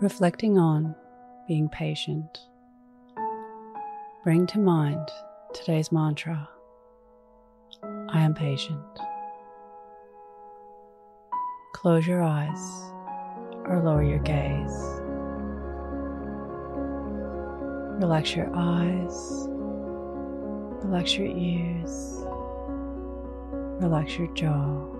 Reflecting on being patient, bring to mind today's mantra I am patient. Close your eyes or lower your gaze. Relax your eyes, relax your ears, relax your jaw.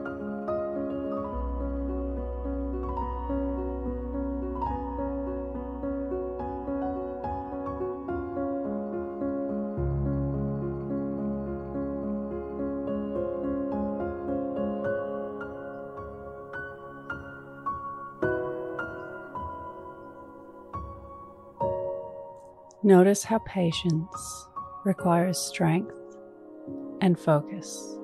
Notice how patience requires strength and focus.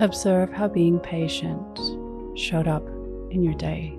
Observe how being patient showed up in your day.